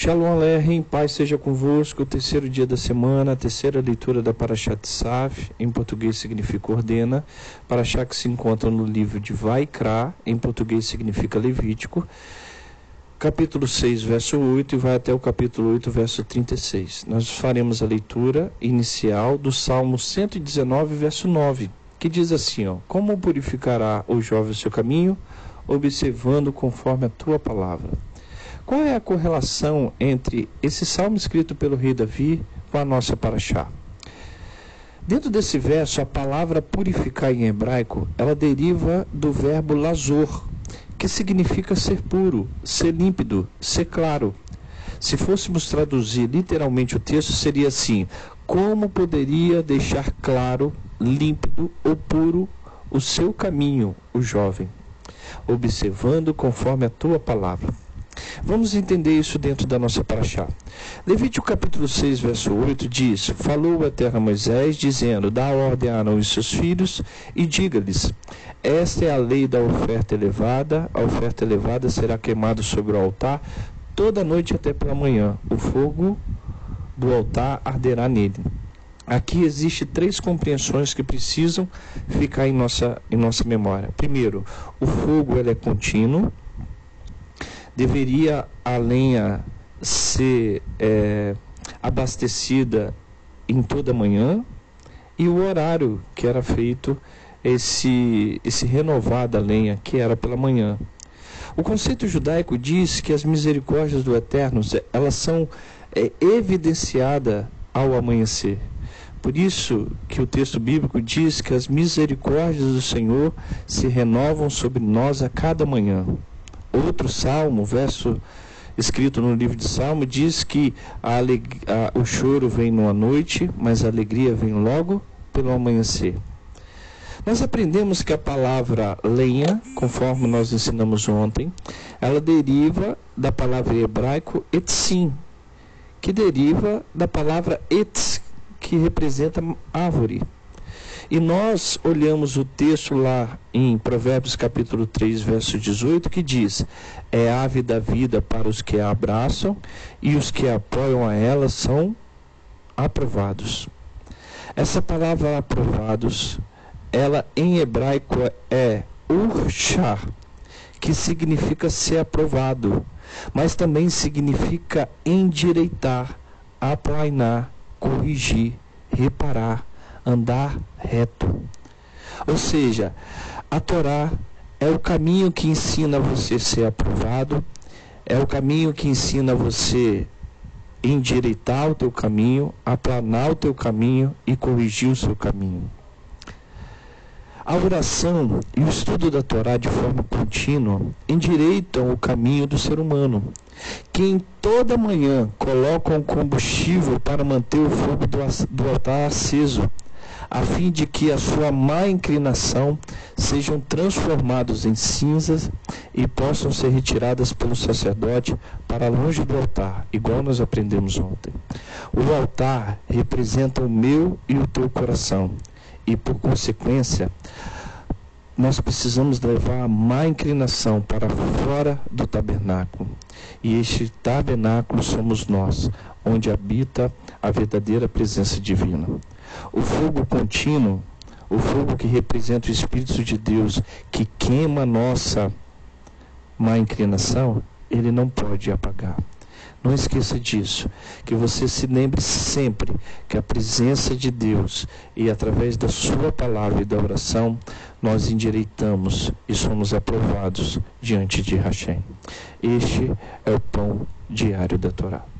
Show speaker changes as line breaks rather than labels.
Shalom Aleichem, paz seja convosco. O terceiro dia da semana, a terceira leitura da Parashat Saf, em português significa ordena. Parashat que se encontra no livro de Vaikra, em português significa Levítico. Capítulo 6, verso 8 e vai até o capítulo 8, verso 36. Nós faremos a leitura inicial do Salmo 119, verso 9, que diz assim: ó, Como purificará o jovem o seu caminho, observando conforme a tua palavra. Qual é a correlação entre esse salmo escrito pelo rei Davi com a nossa paraxá? Dentro desse verso, a palavra purificar em hebraico, ela deriva do verbo lazor, que significa ser puro, ser límpido, ser claro. Se fôssemos traduzir literalmente o texto, seria assim: como poderia deixar claro, límpido ou puro o seu caminho, o jovem, observando conforme a tua palavra. Vamos entender isso dentro da nossa paraxá. Levítico capítulo 6, verso 8 diz: Falou a terra Moisés, dizendo: Dá ordem a Arão e seus filhos, e diga-lhes: Esta é a lei da oferta elevada, a oferta elevada será queimada sobre o altar toda noite até pela manhã. O fogo do altar arderá nele. Aqui existe três compreensões que precisam ficar em nossa, em nossa memória. Primeiro, o fogo ele é contínuo deveria a lenha ser é, abastecida em toda manhã e o horário que era feito esse, esse renovar da lenha, que era pela manhã. O conceito judaico diz que as misericórdias do Eterno elas são é, evidenciadas ao amanhecer. Por isso que o texto bíblico diz que as misericórdias do Senhor se renovam sobre nós a cada manhã. Outro salmo, verso escrito no livro de Salmo, diz que a a, o choro vem numa noite, mas a alegria vem logo pelo amanhecer. Nós aprendemos que a palavra lenha, conforme nós ensinamos ontem, ela deriva da palavra hebraico etzim, que deriva da palavra etz, que representa árvore. E nós olhamos o texto lá em Provérbios capítulo 3, verso 18, que diz: É ave da vida para os que a abraçam, e os que apoiam a ela são aprovados. Essa palavra aprovados, ela em hebraico é urshar, que significa ser aprovado, mas também significa endireitar, aplainar, corrigir, reparar andar reto. Ou seja, a Torá é o caminho que ensina você a ser aprovado, é o caminho que ensina você endireitar o teu caminho, aplanar o teu caminho e corrigir o seu caminho. A oração e o estudo da Torá de forma contínua endireitam o caminho do ser humano, que em toda manhã colocam combustível para manter o fogo do altar aceso a fim de que a sua má inclinação sejam transformados em cinzas e possam ser retiradas pelo sacerdote para longe do altar, igual nós aprendemos ontem. O altar representa o meu e o teu coração, e por consequência, nós precisamos levar a má inclinação para fora do tabernáculo. E este tabernáculo somos nós, onde habita a verdadeira presença divina. O fogo contínuo, o fogo que representa o Espírito de Deus, que queima a nossa má inclinação, ele não pode apagar. Não esqueça disso, que você se lembre sempre que a presença de Deus e através da sua palavra e da oração, nós endireitamos e somos aprovados diante de Hashem. Este é o pão diário da Torá.